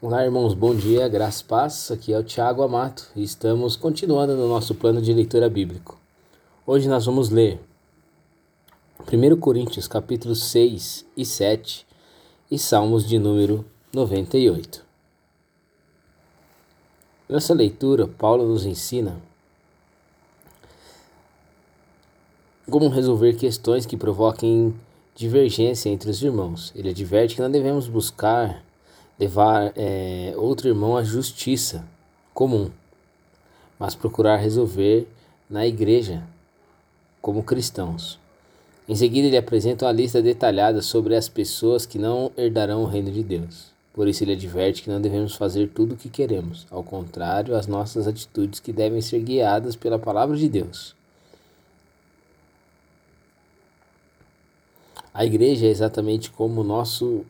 Olá, irmãos, bom dia, graças paz. Aqui é o Tiago Amato e estamos continuando no nosso plano de leitura bíblico. Hoje nós vamos ler 1 Coríntios, capítulos 6 e 7 e Salmos de número 98. Nessa leitura, Paulo nos ensina como resolver questões que provoquem divergência entre os irmãos. Ele adverte que não devemos buscar levar é, outro irmão à justiça comum, mas procurar resolver na igreja como cristãos. Em seguida, ele apresenta uma lista detalhada sobre as pessoas que não herdarão o reino de Deus. Por isso, ele adverte que não devemos fazer tudo o que queremos, ao contrário, as nossas atitudes que devem ser guiadas pela palavra de Deus. A igreja é exatamente como o nosso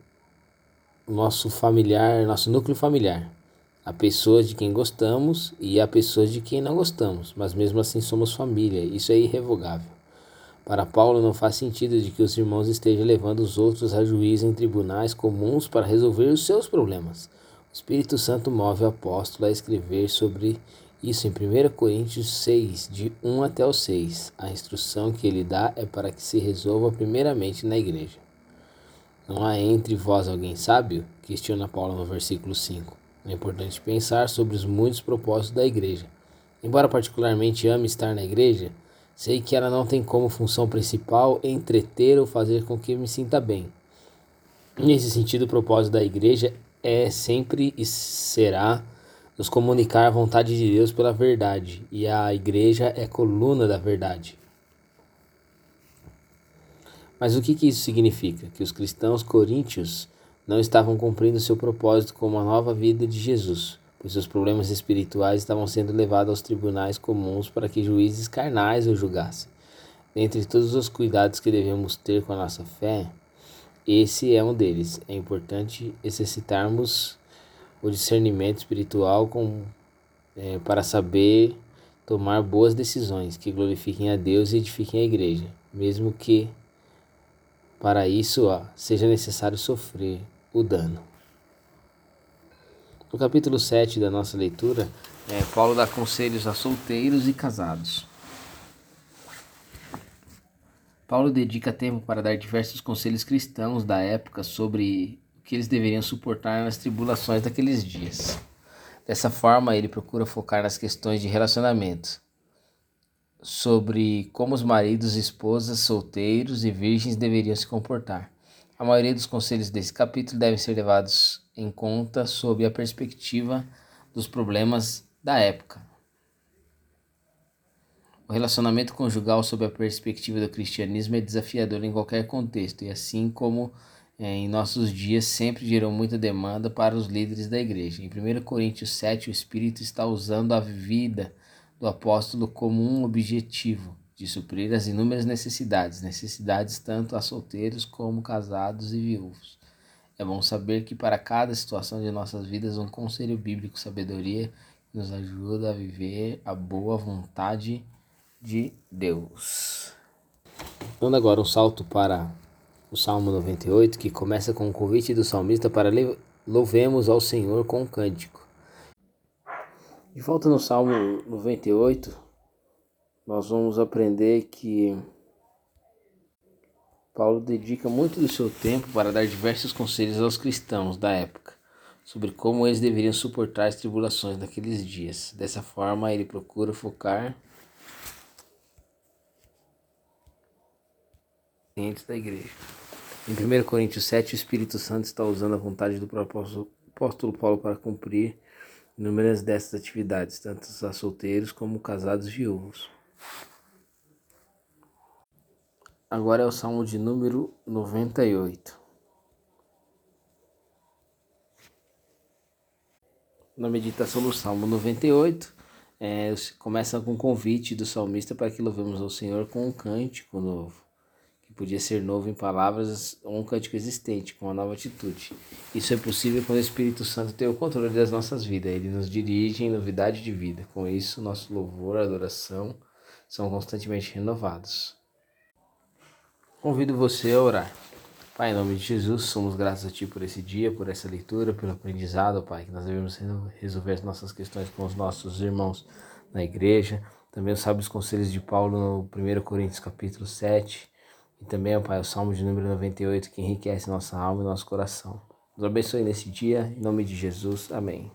nosso familiar, nosso núcleo familiar. Há pessoas de quem gostamos e há pessoas de quem não gostamos, mas mesmo assim somos família, isso é irrevogável. Para Paulo não faz sentido de que os irmãos estejam levando os outros a juízo em tribunais comuns para resolver os seus problemas. O Espírito Santo move o apóstolo a escrever sobre isso em 1 Coríntios 6, de 1 até o 6. A instrução que ele dá é para que se resolva primeiramente na igreja. Não há entre vós alguém sábio? Questiona Paulo no versículo 5. É importante pensar sobre os muitos propósitos da igreja. Embora particularmente ame estar na igreja, sei que ela não tem como função principal entreter ou fazer com que me sinta bem. Nesse sentido, o propósito da igreja é sempre e será nos comunicar a vontade de Deus pela verdade, e a igreja é coluna da verdade. Mas o que, que isso significa? Que os cristãos coríntios não estavam cumprindo seu propósito como a nova vida de Jesus, pois seus problemas espirituais estavam sendo levados aos tribunais comuns para que juízes carnais o julgassem. Dentre todos os cuidados que devemos ter com a nossa fé, esse é um deles. É importante exercitarmos o discernimento espiritual com, é, para saber tomar boas decisões que glorifiquem a Deus e edifiquem a igreja, mesmo que para isso, seja necessário sofrer o dano. No capítulo 7 da nossa leitura, é, Paulo dá conselhos a solteiros e casados. Paulo dedica tempo para dar diversos conselhos cristãos da época sobre o que eles deveriam suportar nas tribulações daqueles dias. Dessa forma, ele procura focar nas questões de relacionamento, sobre como os maridos, esposas, solteiros e virgens deveriam se comportar. A maioria dos conselhos desse capítulo devem ser levados em conta sob a perspectiva dos problemas da época. O relacionamento conjugal sob a perspectiva do cristianismo é desafiador em qualquer contexto, e assim como é, em nossos dias sempre gerou muita demanda para os líderes da igreja. Em 1 Coríntios 7, o Espírito está usando a vida do apóstolo como um objetivo de suprir as inúmeras necessidades, necessidades tanto a solteiros como casados e viúvos. É bom saber que para cada situação de nossas vidas um conselho bíblico, sabedoria, nos ajuda a viver a boa vontade de Deus. Dando agora um salto para o Salmo 98, que começa com o convite do salmista para louvemos ao Senhor com um cântico. De volta no Salmo 98, nós vamos aprender que Paulo dedica muito do seu tempo para dar diversos conselhos aos cristãos da época sobre como eles deveriam suportar as tribulações daqueles dias. Dessa forma, ele procura focar dentro da igreja. Em 1 Coríntios 7, o Espírito Santo está usando a vontade do apóstolo Paulo para cumprir inúmeras dessas atividades, tanto a solteiros como casados e viúvos. Agora é o Salmo de número 98. Na meditação do Salmo 98, é, começa com o convite do salmista para que louvemos ao Senhor com um cântico novo podia ser novo em palavras ou um cântico existente, com uma nova atitude. Isso é possível quando o Espírito Santo tem o controle das nossas vidas. Ele nos dirige em novidade de vida. Com isso, nosso louvor adoração são constantemente renovados. Convido você a orar. Pai, em nome de Jesus, somos gratos a Ti por esse dia, por essa leitura, pelo aprendizado, Pai, que nós devemos resolver as nossas questões com os nossos irmãos na igreja. Também os sábios conselhos de Paulo no 1 Coríntios capítulo 7. E também, Pai, o Salmo de número 98, que enriquece nossa alma e nosso coração. Nos abençoe nesse dia, em nome de Jesus. Amém.